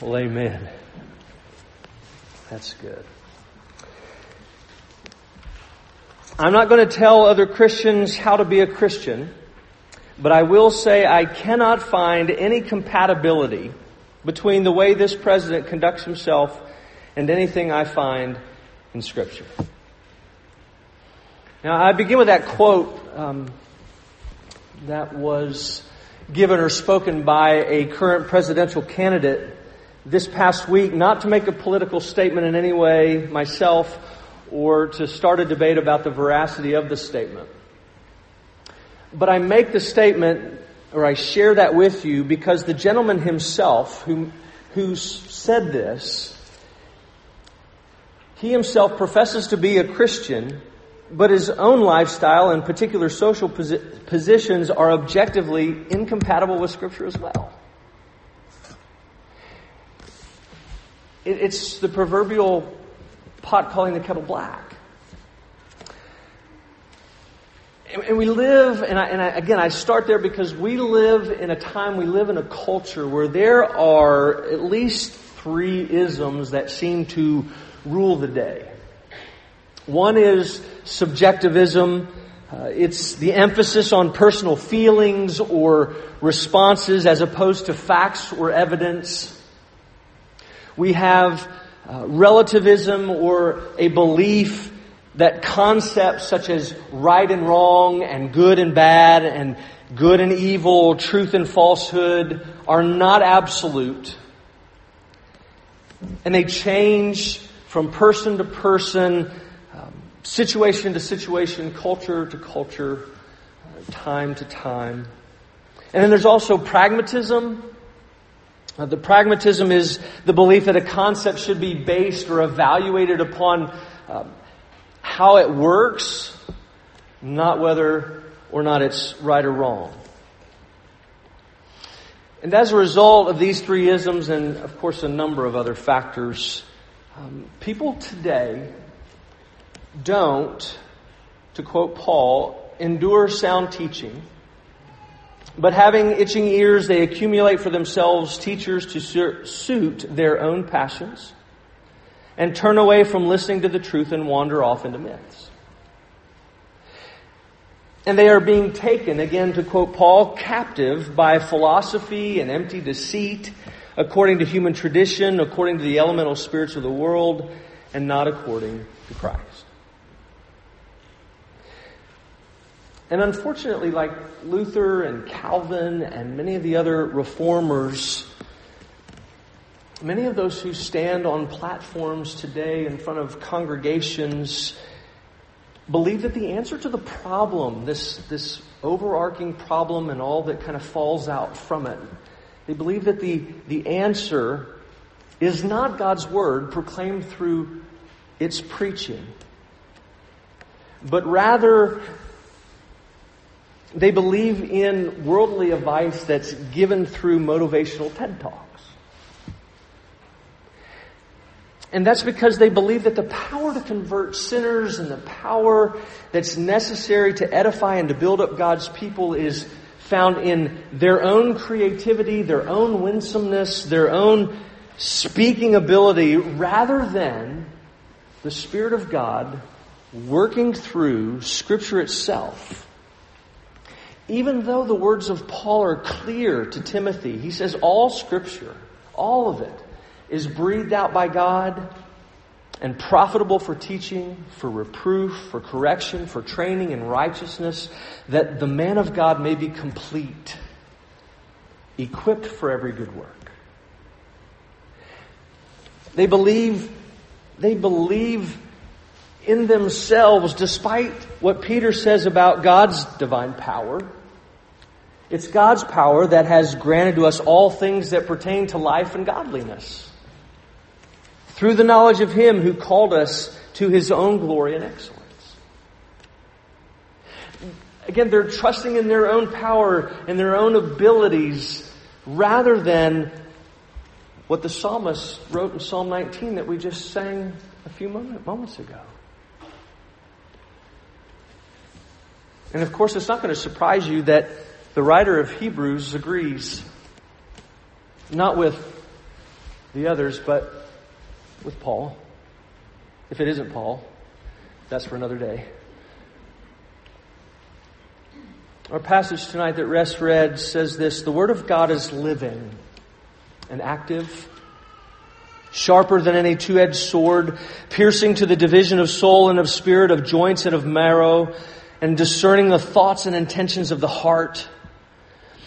Well, amen. That's good. I'm not going to tell other Christians how to be a Christian, but I will say I cannot find any compatibility between the way this president conducts himself and anything I find in Scripture. Now, I begin with that quote um, that was given or spoken by a current presidential candidate this past week, not to make a political statement in any way myself or to start a debate about the veracity of the statement. But I make the statement, or I share that with you, because the gentleman himself who, who said this, he himself professes to be a Christian, but his own lifestyle and particular social posi- positions are objectively incompatible with Scripture as well. It, it's the proverbial pot calling the kettle black. And, and we live, and, I, and I, again, I start there because we live in a time, we live in a culture where there are at least three isms that seem to rule the day. One is subjectivism. Uh, it's the emphasis on personal feelings or responses as opposed to facts or evidence. We have uh, relativism or a belief that concepts such as right and wrong and good and bad and good and evil, truth and falsehood are not absolute. And they change from person to person, um, situation to situation, culture to culture, uh, time to time. And then there's also pragmatism, uh, the pragmatism is the belief that a concept should be based or evaluated upon uh, how it works, not whether or not it's right or wrong. And as a result of these three isms and, of course, a number of other factors, um, people today don't, to quote Paul, endure sound teaching but having itching ears, they accumulate for themselves teachers to suit their own passions and turn away from listening to the truth and wander off into myths. And they are being taken, again to quote Paul, captive by philosophy and empty deceit, according to human tradition, according to the elemental spirits of the world, and not according to Christ. And unfortunately, like Luther and Calvin and many of the other reformers, many of those who stand on platforms today in front of congregations believe that the answer to the problem, this, this overarching problem and all that kind of falls out from it, they believe that the, the answer is not God's word proclaimed through its preaching, but rather they believe in worldly advice that's given through motivational TED Talks. And that's because they believe that the power to convert sinners and the power that's necessary to edify and to build up God's people is found in their own creativity, their own winsomeness, their own speaking ability, rather than the Spirit of God working through Scripture itself even though the words of Paul are clear to Timothy, he says all scripture, all of it, is breathed out by God and profitable for teaching, for reproof, for correction, for training in righteousness, that the man of God may be complete, equipped for every good work. They believe, they believe in themselves, despite what Peter says about God's divine power, it's God's power that has granted to us all things that pertain to life and godliness. Through the knowledge of Him who called us to His own glory and excellence. Again, they're trusting in their own power and their own abilities rather than what the psalmist wrote in Psalm 19 that we just sang a few moments ago. And of course, it's not going to surprise you that the writer of Hebrews agrees not with the others, but with Paul. If it isn't Paul, that's for another day. Our passage tonight that Rest read says this The Word of God is living and active, sharper than any two edged sword, piercing to the division of soul and of spirit, of joints and of marrow, and discerning the thoughts and intentions of the heart.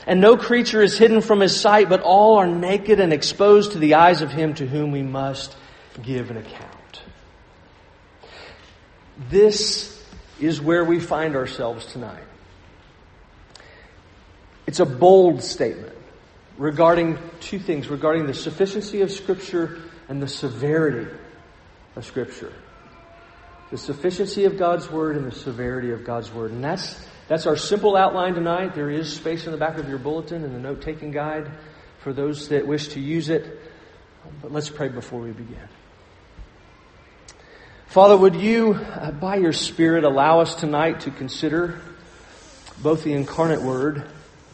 And no creature is hidden from his sight, but all are naked and exposed to the eyes of him to whom we must give an account. This is where we find ourselves tonight. It's a bold statement regarding two things regarding the sufficiency of Scripture and the severity of Scripture. The sufficiency of God's Word and the severity of God's Word. And that's, that's our simple outline tonight. There is space in the back of your bulletin and the note taking guide for those that wish to use it. But let's pray before we begin. Father, would you, uh, by your Spirit, allow us tonight to consider both the incarnate Word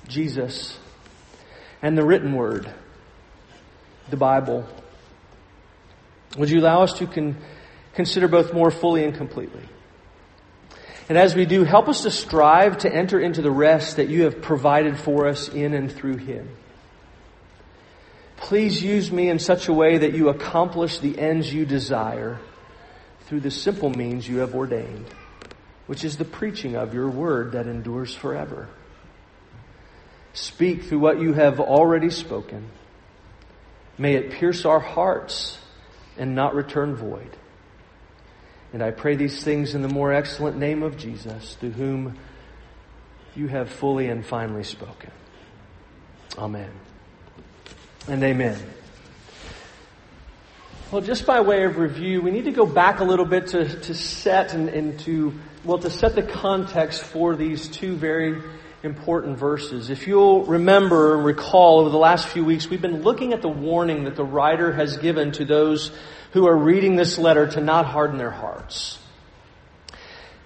Jesus, and the written word, the Bible. Would you allow us to con- consider both more fully and completely? And as we do, help us to strive to enter into the rest that you have provided for us in and through Him. Please use me in such a way that you accomplish the ends you desire through the simple means you have ordained, which is the preaching of your word that endures forever. Speak through what you have already spoken. May it pierce our hearts and not return void. And I pray these things in the more excellent name of Jesus, to whom you have fully and finally spoken. Amen. And amen. Well, just by way of review, we need to go back a little bit to, to set and, and to, well, to set the context for these two very important verses. If you'll remember and recall over the last few weeks, we've been looking at the warning that the writer has given to those who are reading this letter to not harden their hearts.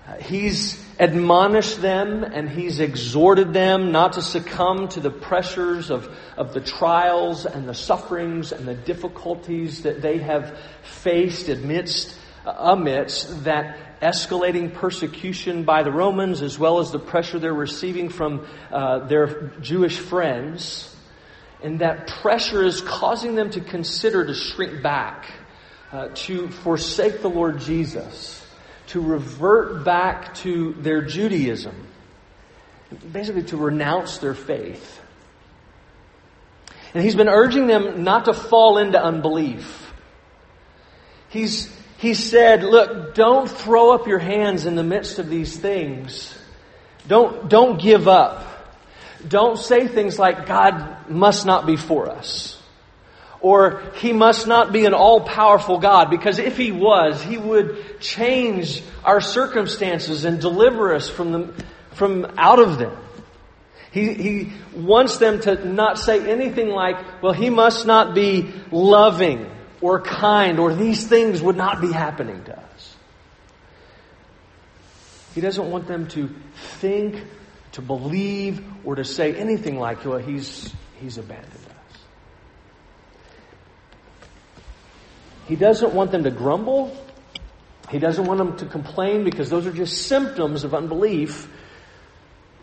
Uh, he's admonished them and he's exhorted them not to succumb to the pressures of, of the trials and the sufferings and the difficulties that they have faced amidst, amidst that escalating persecution by the Romans as well as the pressure they're receiving from uh, their Jewish friends. And that pressure is causing them to consider to shrink back, uh, to forsake the Lord Jesus, to revert back to their Judaism, basically to renounce their faith. And he's been urging them not to fall into unbelief. He's he said, look, don't throw up your hands in the midst of these things. Don't, don't give up. Don't say things like, God must not be for us. Or, He must not be an all-powerful God, because if He was, He would change our circumstances and deliver us from them, from out of them. He, he wants them to not say anything like, well, He must not be loving or kind or these things would not be happening to us. He doesn't want them to think, to believe, or to say anything like, well, he's, he's abandoned us. He doesn't want them to grumble. He doesn't want them to complain because those are just symptoms of unbelief.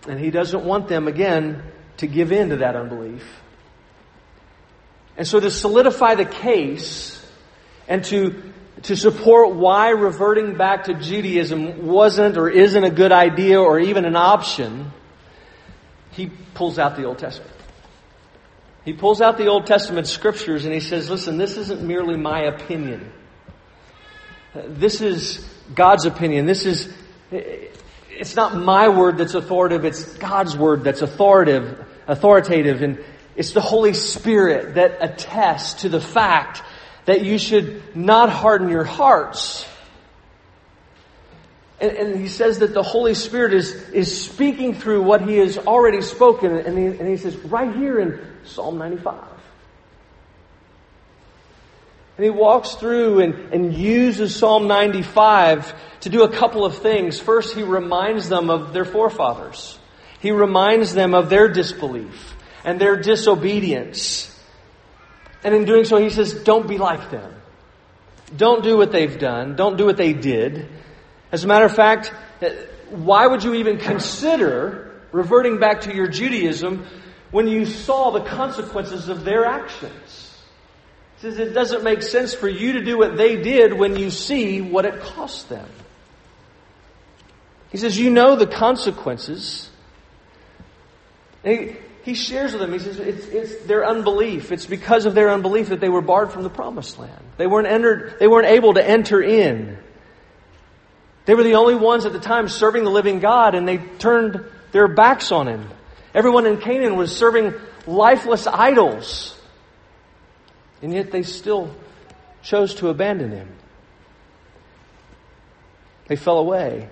And he doesn't want them, again, to give in to that unbelief. And so to solidify the case and to, to support why reverting back to Judaism wasn't or isn't a good idea or even an option, he pulls out the Old Testament. He pulls out the Old Testament scriptures and he says, listen, this isn't merely my opinion. This is God's opinion. This is, it's not my word that's authoritative, it's God's word that's authoritative, authoritative. And it's the Holy Spirit that attests to the fact that you should not harden your hearts. And, and, he says that the Holy Spirit is, is speaking through what he has already spoken. And he, and he says, right here in Psalm 95. And he walks through and, and uses Psalm 95 to do a couple of things. First, he reminds them of their forefathers. He reminds them of their disbelief and their disobedience. And in doing so, he says, don't be like them. Don't do what they've done. Don't do what they did. As a matter of fact, eh, why would you even consider reverting back to your Judaism when you saw the consequences of their actions? He says it doesn't make sense for you to do what they did when you see what it cost them. He says, you know the consequences. He, he shares with them, he says, it's, it's their unbelief. It's because of their unbelief that they were barred from the promised land. They weren't entered, they weren't able to enter in. They were the only ones at the time serving the living God and they turned their backs on him. Everyone in Canaan was serving lifeless idols. And yet they still chose to abandon him. They fell away.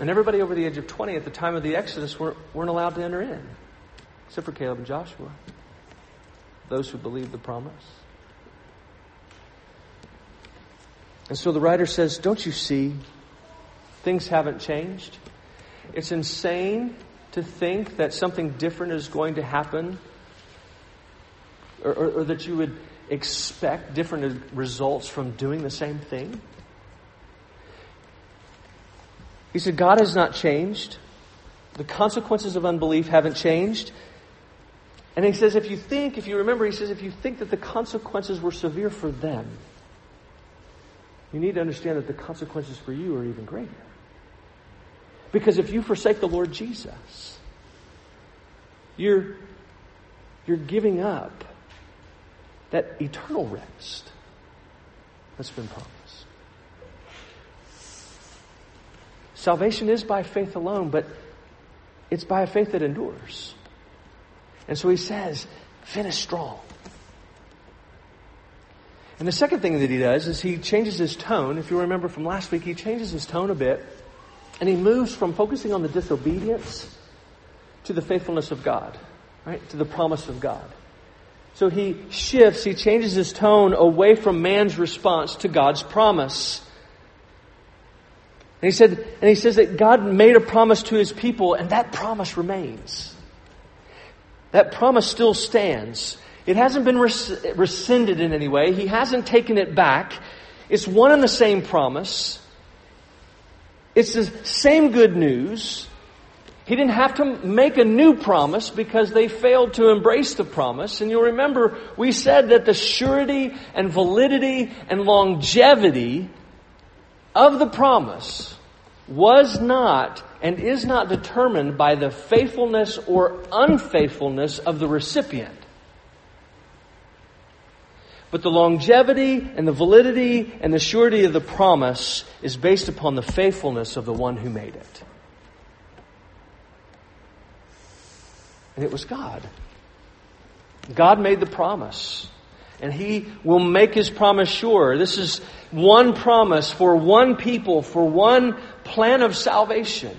And everybody over the age of 20 at the time of the Exodus weren't, weren't allowed to enter in, except for Caleb and Joshua, those who believed the promise. And so the writer says, Don't you see? Things haven't changed. It's insane to think that something different is going to happen or, or, or that you would expect different results from doing the same thing. He said, God has not changed. The consequences of unbelief haven't changed. And he says, if you think, if you remember, he says, if you think that the consequences were severe for them, you need to understand that the consequences for you are even greater. Because if you forsake the Lord Jesus, you're, you're giving up that eternal rest that's been promised. Salvation is by faith alone, but it's by a faith that endures. And so he says, finish strong. And the second thing that he does is he changes his tone. If you remember from last week, he changes his tone a bit and he moves from focusing on the disobedience to the faithfulness of God, right? To the promise of God. So he shifts, he changes his tone away from man's response to God's promise. And he said, and he says that God made a promise to his people, and that promise remains. That promise still stands. It hasn't been res- rescinded in any way. He hasn't taken it back. It's one and the same promise. It's the same good news. He didn't have to make a new promise because they failed to embrace the promise. And you'll remember we said that the surety and validity and longevity of the promise was not and is not determined by the faithfulness or unfaithfulness of the recipient. But the longevity and the validity and the surety of the promise is based upon the faithfulness of the one who made it. And it was God. God made the promise. And He will make His promise sure. This is one promise for one people, for one plan of salvation.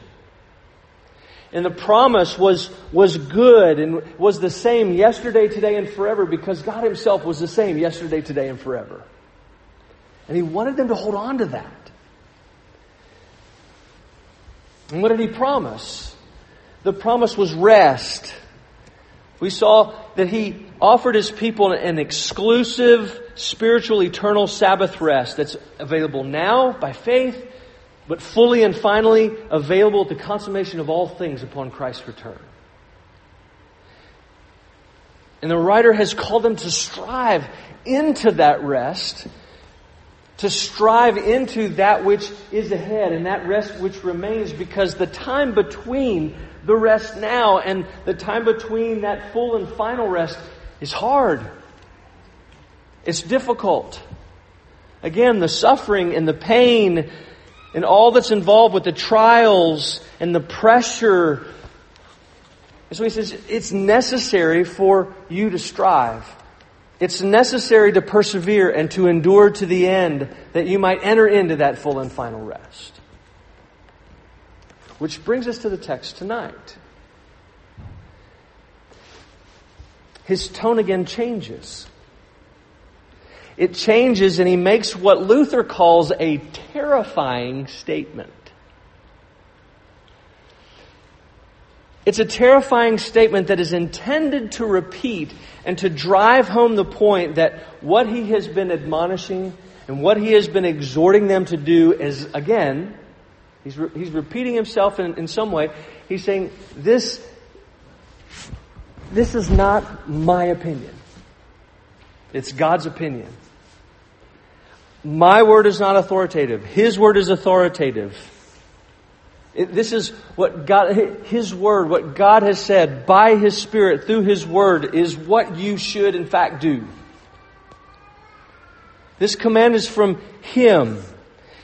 And the promise was, was good and was the same yesterday, today, and forever because God Himself was the same yesterday, today, and forever. And He wanted them to hold on to that. And what did He promise? The promise was rest. We saw that He offered His people an exclusive, spiritual, eternal Sabbath rest that's available now by faith, but fully and finally available at the consummation of all things upon Christ's return. And the writer has called them to strive into that rest, to strive into that which is ahead and that rest which remains because the time between the rest now and the time between that full and final rest is hard. It's difficult. Again, the suffering and the pain and all that's involved with the trials and the pressure. And So he says it's necessary for you to strive. It's necessary to persevere and to endure to the end that you might enter into that full and final rest. Which brings us to the text tonight. His tone again changes. It changes and he makes what Luther calls a terrifying statement. It's a terrifying statement that is intended to repeat and to drive home the point that what he has been admonishing and what he has been exhorting them to do is, again, he's, re- he's repeating himself in, in some way. He's saying, this, this is not my opinion. It's God's opinion. My word is not authoritative. His word is authoritative. It, this is what God, His Word, what God has said by His Spirit through His Word is what you should in fact do. This command is from Him.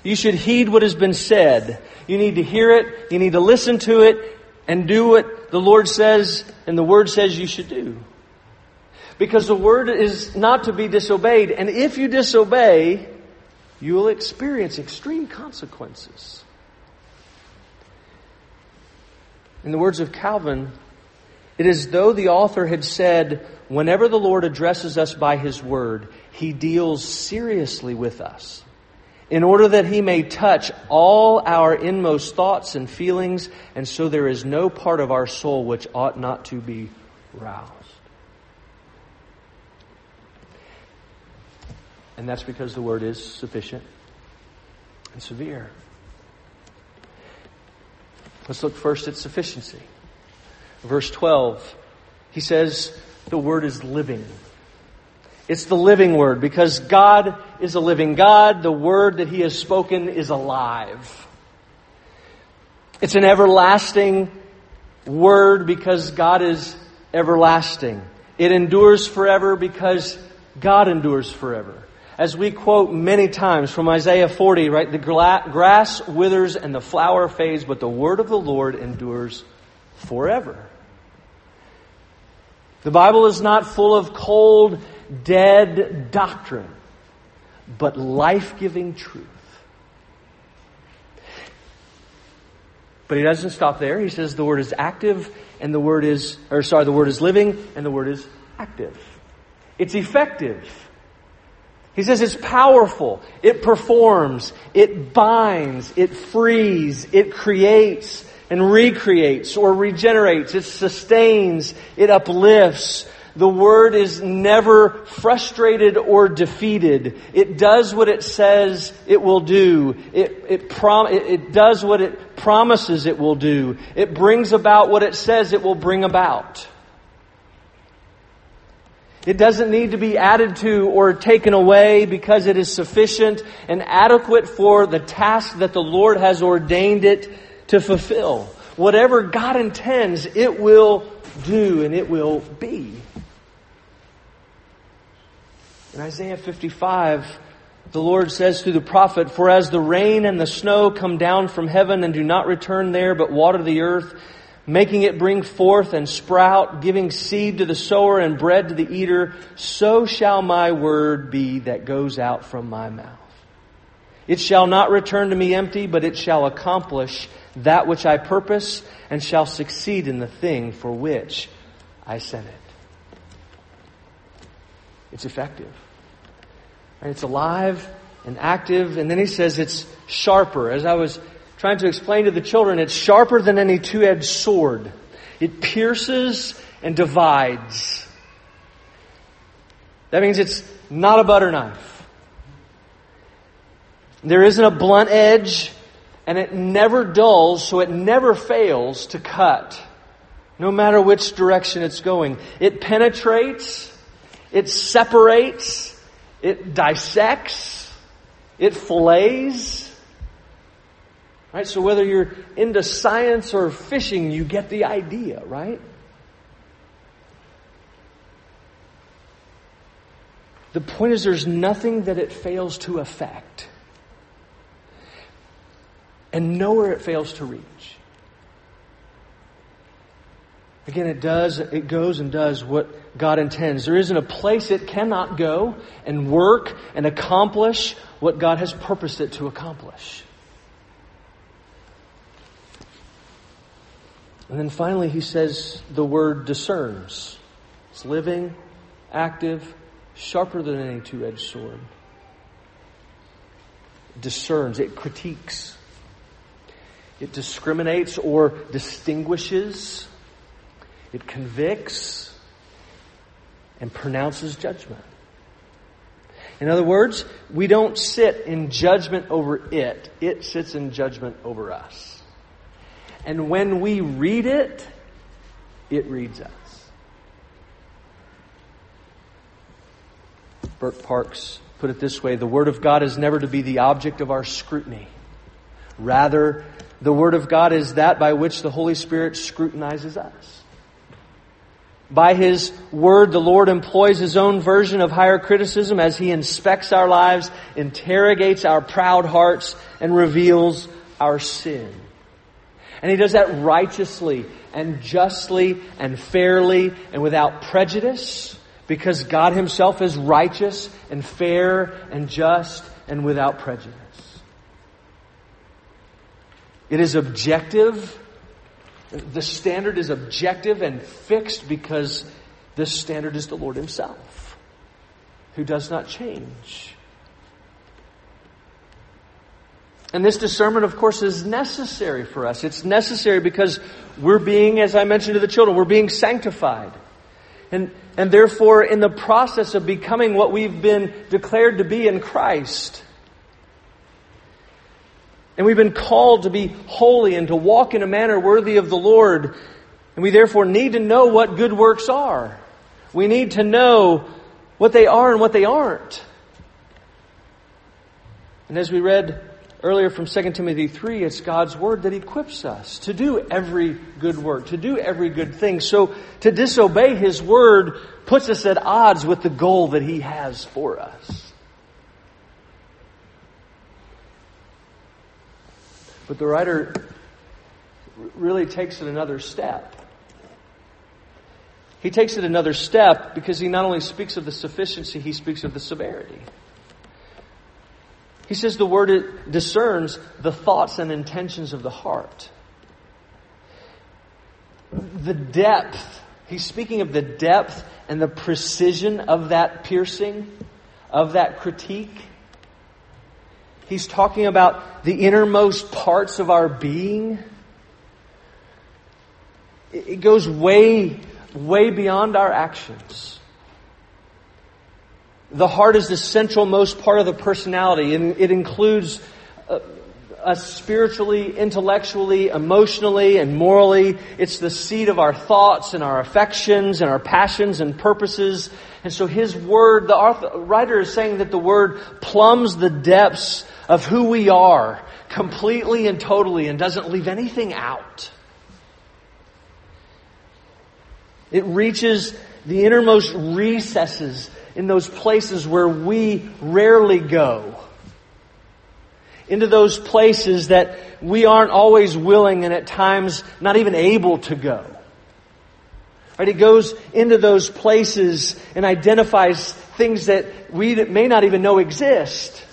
You should heed what has been said. You need to hear it, you need to listen to it, and do what the Lord says and the Word says you should do. Because the Word is not to be disobeyed, and if you disobey, you will experience extreme consequences. In the words of Calvin, it is though the author had said, whenever the Lord addresses us by His Word, He deals seriously with us, in order that He may touch all our inmost thoughts and feelings, and so there is no part of our soul which ought not to be roused. And that's because the Word is sufficient and severe. Let's look first at sufficiency. Verse 12, he says, the word is living. It's the living word because God is a living God. The word that he has spoken is alive. It's an everlasting word because God is everlasting. It endures forever because God endures forever as we quote many times from Isaiah 40, right? The grass withers and the flower fades, but the word of the Lord endures forever. The Bible is not full of cold, dead doctrine, but life giving truth. But he doesn't stop there. He says the word is active and the word is, or sorry, the word is living and the word is active. It's effective. He says it's powerful, it performs, it binds, it frees, it creates and recreates or regenerates, it sustains, it uplifts. The word is never frustrated or defeated. It does what it says it will do. It, it, prom- it, it does what it promises it will do. It brings about what it says it will bring about. It doesn't need to be added to or taken away because it is sufficient and adequate for the task that the Lord has ordained it to fulfill. Whatever God intends, it will do and it will be. In Isaiah 55, the Lord says through the prophet, For as the rain and the snow come down from heaven and do not return there, but water the earth, making it bring forth and sprout, giving seed to the sower and bread to the eater, so shall my word be that goes out from my mouth. It shall not return to me empty, but it shall accomplish that which I purpose and shall succeed in the thing for which I sent it. It's effective. And it's alive and active. And then he says it's sharper. As I was trying to explain to the children, it's sharper than any two-edged sword. It pierces and divides. That means it's not a butter knife. There isn't a blunt edge, and it never dulls, so it never fails to cut, no matter which direction it's going. It penetrates, it separates, it dissects, it fillets, Right? So whether you're into science or fishing, you get the idea, right? The point is there's nothing that it fails to affect. And nowhere it fails to reach. Again, it does, it goes and does what God intends. There isn't a place it cannot go and work and accomplish what God has purposed it to accomplish. And then finally, he says the word discerns. It's living, active, sharper than any two edged sword. It discerns, it critiques, it discriminates or distinguishes it convicts and pronounces judgment. In other words, we don't sit in judgment over it, it sits in judgment over us. And when we read it, it reads us. Burk Parsons put it this way the Word of God is never to be the object of our scrutiny. Rather, the Word of God is that by which the Holy Spirit scrutinizes us. By His Word, the Lord employs His own version of higher criticism as He inspects our lives, interrogates our proud hearts, and reveals our sin. And He does that righteously and justly and fairly and without prejudice because God Himself is righteous and fair and just and without prejudice. It is objective. The standard is objective and fixed because this standard is the Lord Himself, who does not change. And this discernment, of course, is necessary for us. It's necessary because we're being, as I mentioned to the children, we're being sanctified. And, and therefore, in the process of becoming what we've been declared to be in Christ, and we've been called to be holy and to walk in a manner worthy of the Lord. And we therefore need to know what good works are. We need to know what they are and what they aren't. And as we read earlier from 2 Timothy 3, it's God's Word that equips us to do every good work, to do every good thing. So to disobey His Word puts us at odds with the goal that He has for us. But the writer really takes it another step. He takes it another step because he not only speaks of the sufficiency, he speaks of the severity. He says the word discerns the thoughts and intentions of the heart. The depth, he's speaking of the depth and the precision of that piercing, of that critique. He's talking about the innermost parts of our being. It goes way, way beyond our actions. The heart is the central most part of the personality, and it includes uh, us spiritually, intellectually, emotionally, and morally. It's the seat of our thoughts and our affections and our passions and purposes. And so his word, the writer is saying that the word plumbs the depths of who we are completely and totally and doesn't leave anything out. It reaches the innermost recesses in those places where we rarely go. Into those places that we aren't always willing and at times not even able to go. Right? It goes into those places and identifies things that we may not even know exist.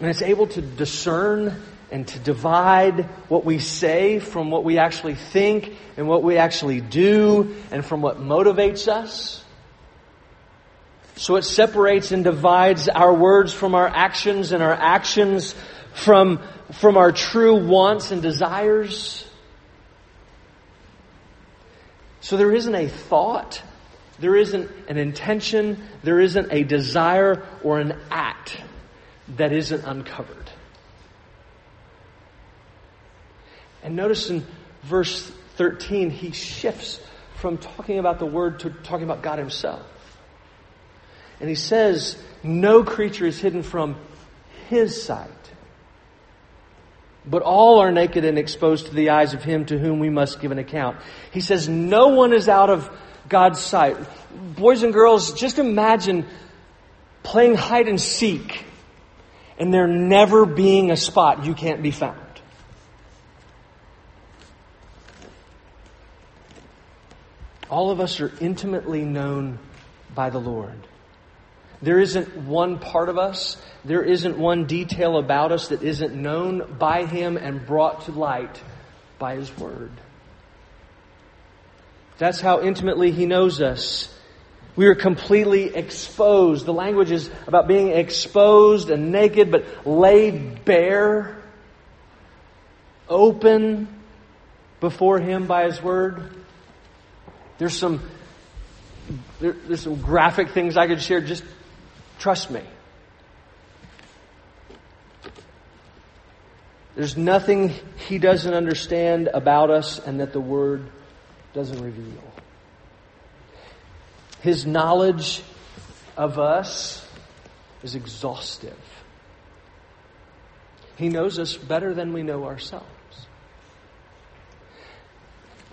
And it's able to discern and to divide what we say from what we actually think and what we actually do and from what motivates us. So it separates and divides our words from our actions and our actions from, from our true wants and desires. So there isn't a thought, there isn't an intention, there isn't a desire or an act that isn't uncovered. And notice in verse 13, he shifts from talking about the Word to talking about God Himself. And he says, No creature is hidden from His sight. But all are naked and exposed to the eyes of Him to whom we must give an account. He says, No one is out of God's sight. Boys and girls, just imagine playing hide and seek and there never being a spot you can't be found. All of us are intimately known by the Lord. There isn't one part of us, there isn't one detail about us that isn't known by Him and brought to light by His Word. That's how intimately He knows us. We are completely exposed. The language is about being exposed and naked, but laid bare. open before Him by His Word. There's some, there, there's some graphic things I could share. Just trust me. There's nothing He doesn't understand about us and that the Word doesn't reveal. His knowledge of us is exhaustive. He knows us better than we know ourselves.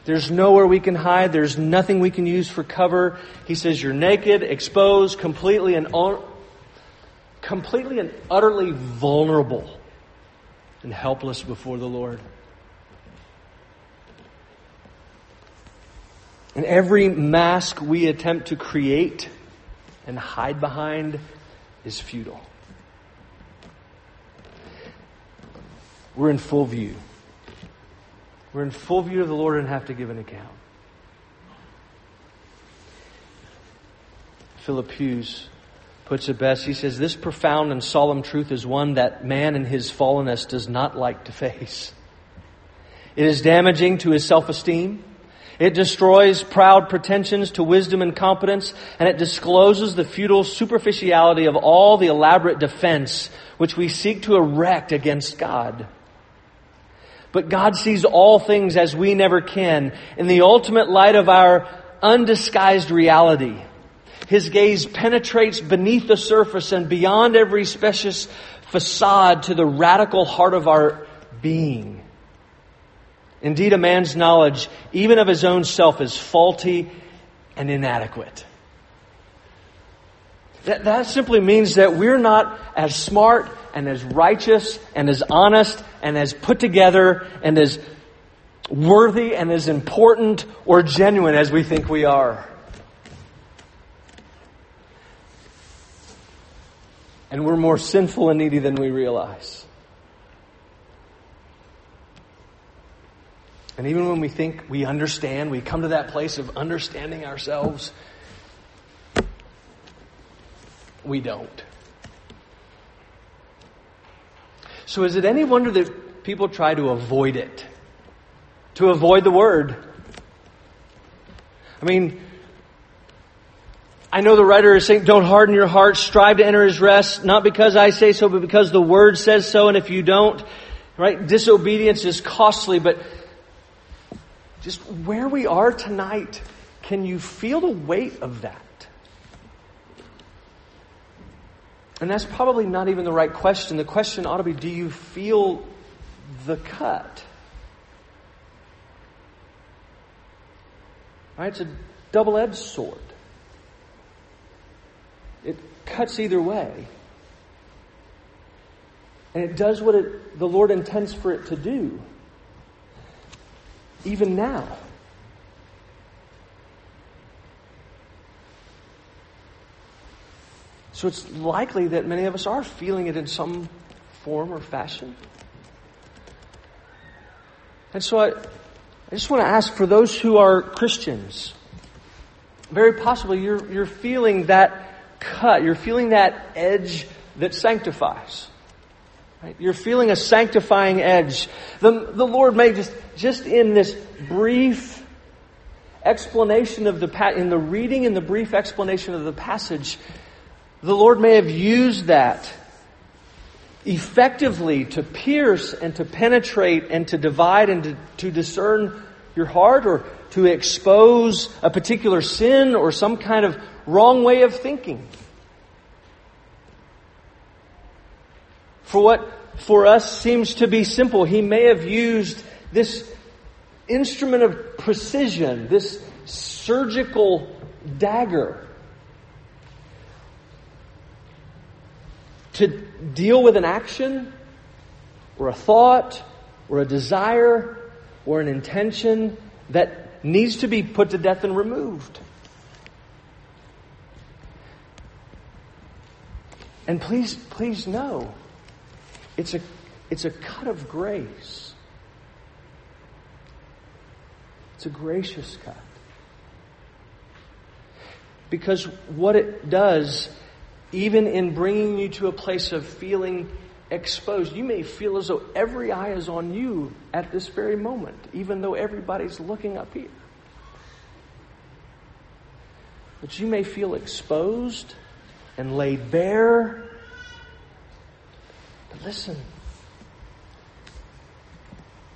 There's nowhere we can hide. There's nothing we can use for cover. He says you're naked, exposed, completely and completely and utterly vulnerable and helpless before the Lord. And every mask we attempt to create and hide behind is futile. We're in full view. We're in full view of the Lord and have to give an account. Philip Hughes puts it best. He says, This profound and solemn truth is one that man in his fallenness does not like to face. It is damaging to his self esteem. It destroys proud pretensions to wisdom and competence, and it discloses the futile superficiality of all the elaborate defense which we seek to erect against God. But God sees all things as we never can in the ultimate light of our undisguised reality. His gaze penetrates beneath the surface and beyond every specious facade to the radical heart of our being. Indeed, a man's knowledge, even of his own self, is faulty and inadequate. That, that simply means that we're not as smart and as righteous and as honest and as put together and as worthy and as important or genuine as we think we are. And we're more sinful and needy than we realize. And even when we think we understand, we come to that place of understanding ourselves, we don't. So is it any wonder that people try to avoid it? To avoid the word? I mean, I know the writer is saying, don't harden your heart, strive to enter his rest, not because I say so, but because the word says so, and if you don't, right, disobedience is costly, but just where we are tonight, can you feel the weight of that? And that's probably not even the right question. The question ought to be do you feel the cut? Right? It's a double edged sword, it cuts either way. And it does what it, the Lord intends for it to do even now. So it's likely that many of us are feeling it in some form or fashion. And so I, I just want to ask for those who are Christians, very possibly you're, you're feeling that cut, you're feeling that edge that sanctifies. Right? You're feeling a sanctifying edge. The, the Lord may just, just in this brief explanation of the, in the reading and the brief explanation of the passage, the Lord may have used that effectively to pierce and to penetrate and to divide and to, to discern your heart or to expose a particular sin or some kind of wrong way of thinking. For what for us seems to be simple, he may have used this instrument of precision, this surgical dagger, to deal with an action or a thought or a desire or an intention that needs to be put to death and removed. And please, please know it's a, it's a cut of grace. It's a gracious cut. Because what it does, even in bringing you to a place of feeling exposed. You may feel as though every eye is on you at this very moment, even though everybody's looking up here. But you may feel exposed and laid bare. But listen,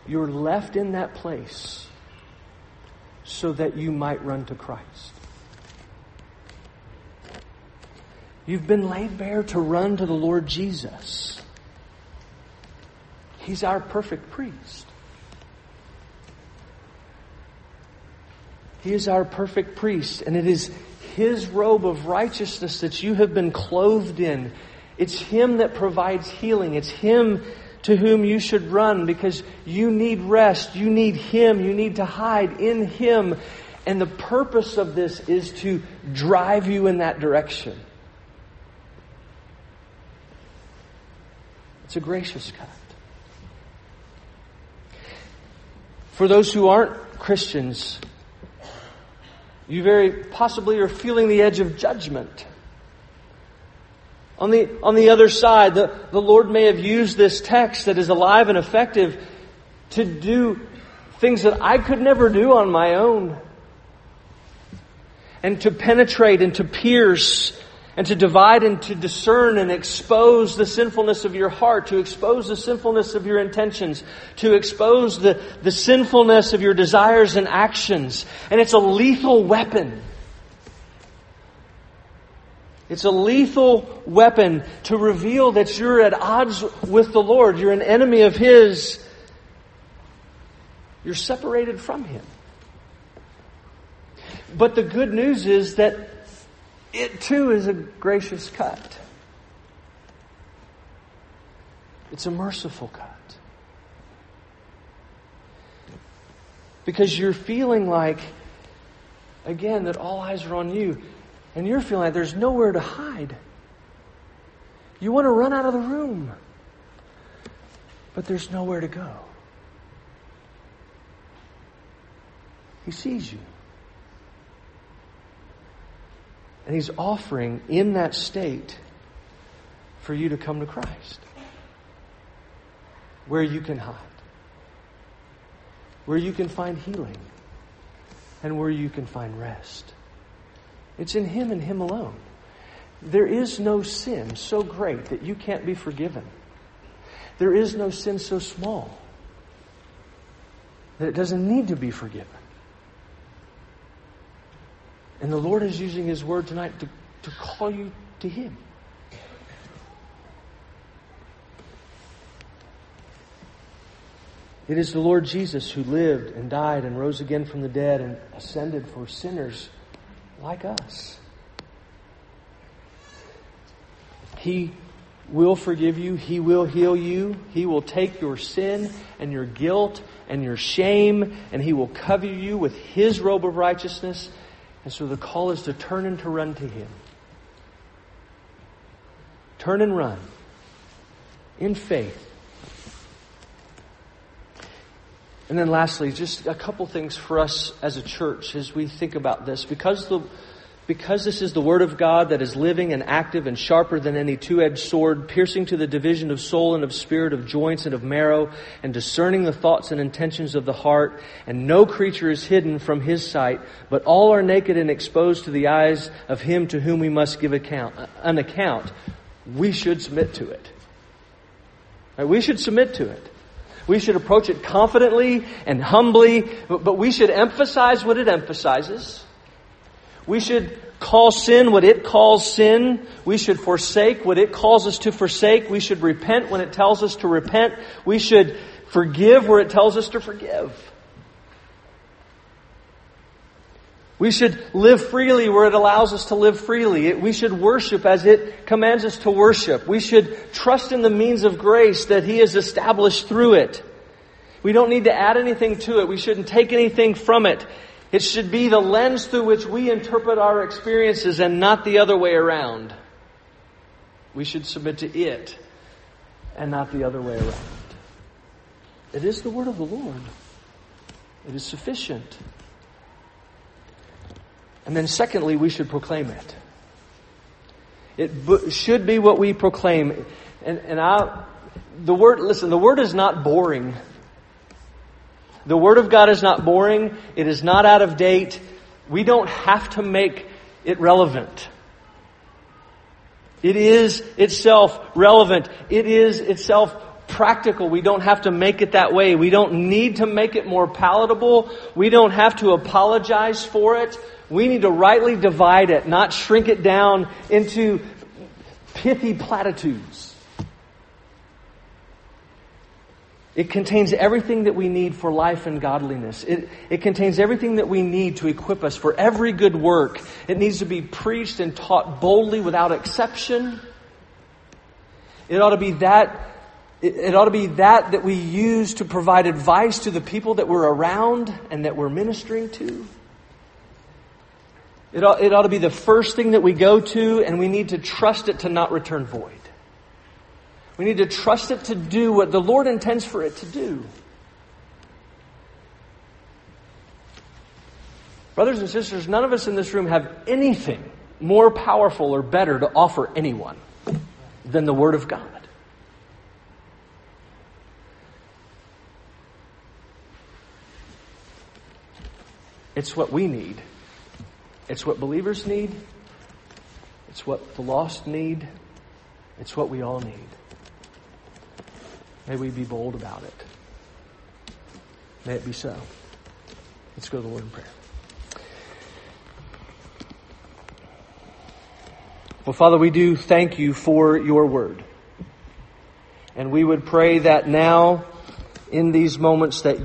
you're left in that place so that you might run to Christ. You've been laid bare to run to the Lord Jesus. He's our perfect priest. He is our perfect priest, and it is His robe of righteousness that you have been clothed in. It's Him that provides healing. It's Him to whom you should run because you need rest. You need Him. You need to hide in Him. And the purpose of this is to drive you in that direction. It's a gracious cut. For those who aren't Christians, you very possibly are feeling the edge of judgment. On the, on the other side, the, the Lord may have used this text that is alive and effective to do things that I could never do on my own. And to penetrate and to pierce and to divide and to discern and expose the sinfulness of your heart, to expose the sinfulness of your intentions, to expose the, the sinfulness of your desires and actions. And it's a lethal weapon. It's a lethal weapon to reveal that you're at odds with the Lord. You're an enemy of His. You're separated from Him. But the good news is that it too is a gracious cut. It's a merciful cut. Because you're feeling like, again, that all eyes are on you, and you're feeling like there's nowhere to hide. You want to run out of the room, but there's nowhere to go. He sees you. And He's offering in that state for you to come to Christ. Where you can hide. Where you can find healing. And where you can find rest. It's in Him and Him alone. There is no sin so great that you can't be forgiven. There is no sin so small that it doesn't need to be forgiven. And the Lord is using His word tonight to, to call you to Him. It is the Lord Jesus who lived and died and rose again from the dead and ascended for sinners like us. He will forgive you. He will heal you. He will take your sin and your guilt and your shame and He will cover you with His robe of righteousness and so the call is to turn and to run to Him. Turn and run in faith. And then lastly, just a couple things for us as a church as we think about this. Because the because this is the Word of God that is living and active and sharper than any two-edged sword, piercing to the division of soul and of spirit, of joints and of marrow, and discerning the thoughts and intentions of the heart, and no creature is hidden from His sight, but all are naked and exposed to the eyes of Him to whom we must give account, uh, an account, we should submit to it. Right? We should submit to it. We should approach it confidently and humbly, but we should emphasize what it emphasizes. We should call sin what it calls sin. We should forsake what it calls us to forsake. We should repent when it tells us to repent. We should forgive where it tells us to forgive. We should live freely where it allows us to live freely. We should worship as it commands us to worship. We should trust in the means of grace that He has established through it. We don't need to add anything to it. We shouldn't take anything from it. It should be the lens through which we interpret our experiences and not the other way around. We should submit to it and not the other way around. It is the word of the Lord. It is sufficient. And then secondly, we should proclaim it. It should be what we proclaim. And, and I, the Word, listen, the Word is not boring. The Word of God is not boring. It is not out of date. We don't have to make it relevant. It is itself relevant. It is itself practical. We don't have to make it that way. We don't need to make it more palatable. We don't have to apologize for it. We need to rightly divide it, not shrink it down into pithy platitudes. It contains everything that we need for life and godliness. It, it contains everything that we need to equip us for every good work. It needs to be preached and taught boldly without exception. It ought to be that it, it ought to be that that we use to provide advice to the people that we're around and that we're ministering to. It ought, it ought to be the first thing that we go to, and we need to trust it to not return void. We need to trust it to do what the Lord intends for it to do. Brothers and sisters, none of us in this room have anything more powerful or better to offer anyone than the Word of God. It's what we need. It's what believers need. It's what the lost need. It's what we all need. May we be bold about it. May it be so. Let's go to the Lord in prayer. Well, Father, we do thank you for your word. And we would pray that now, in these moments, that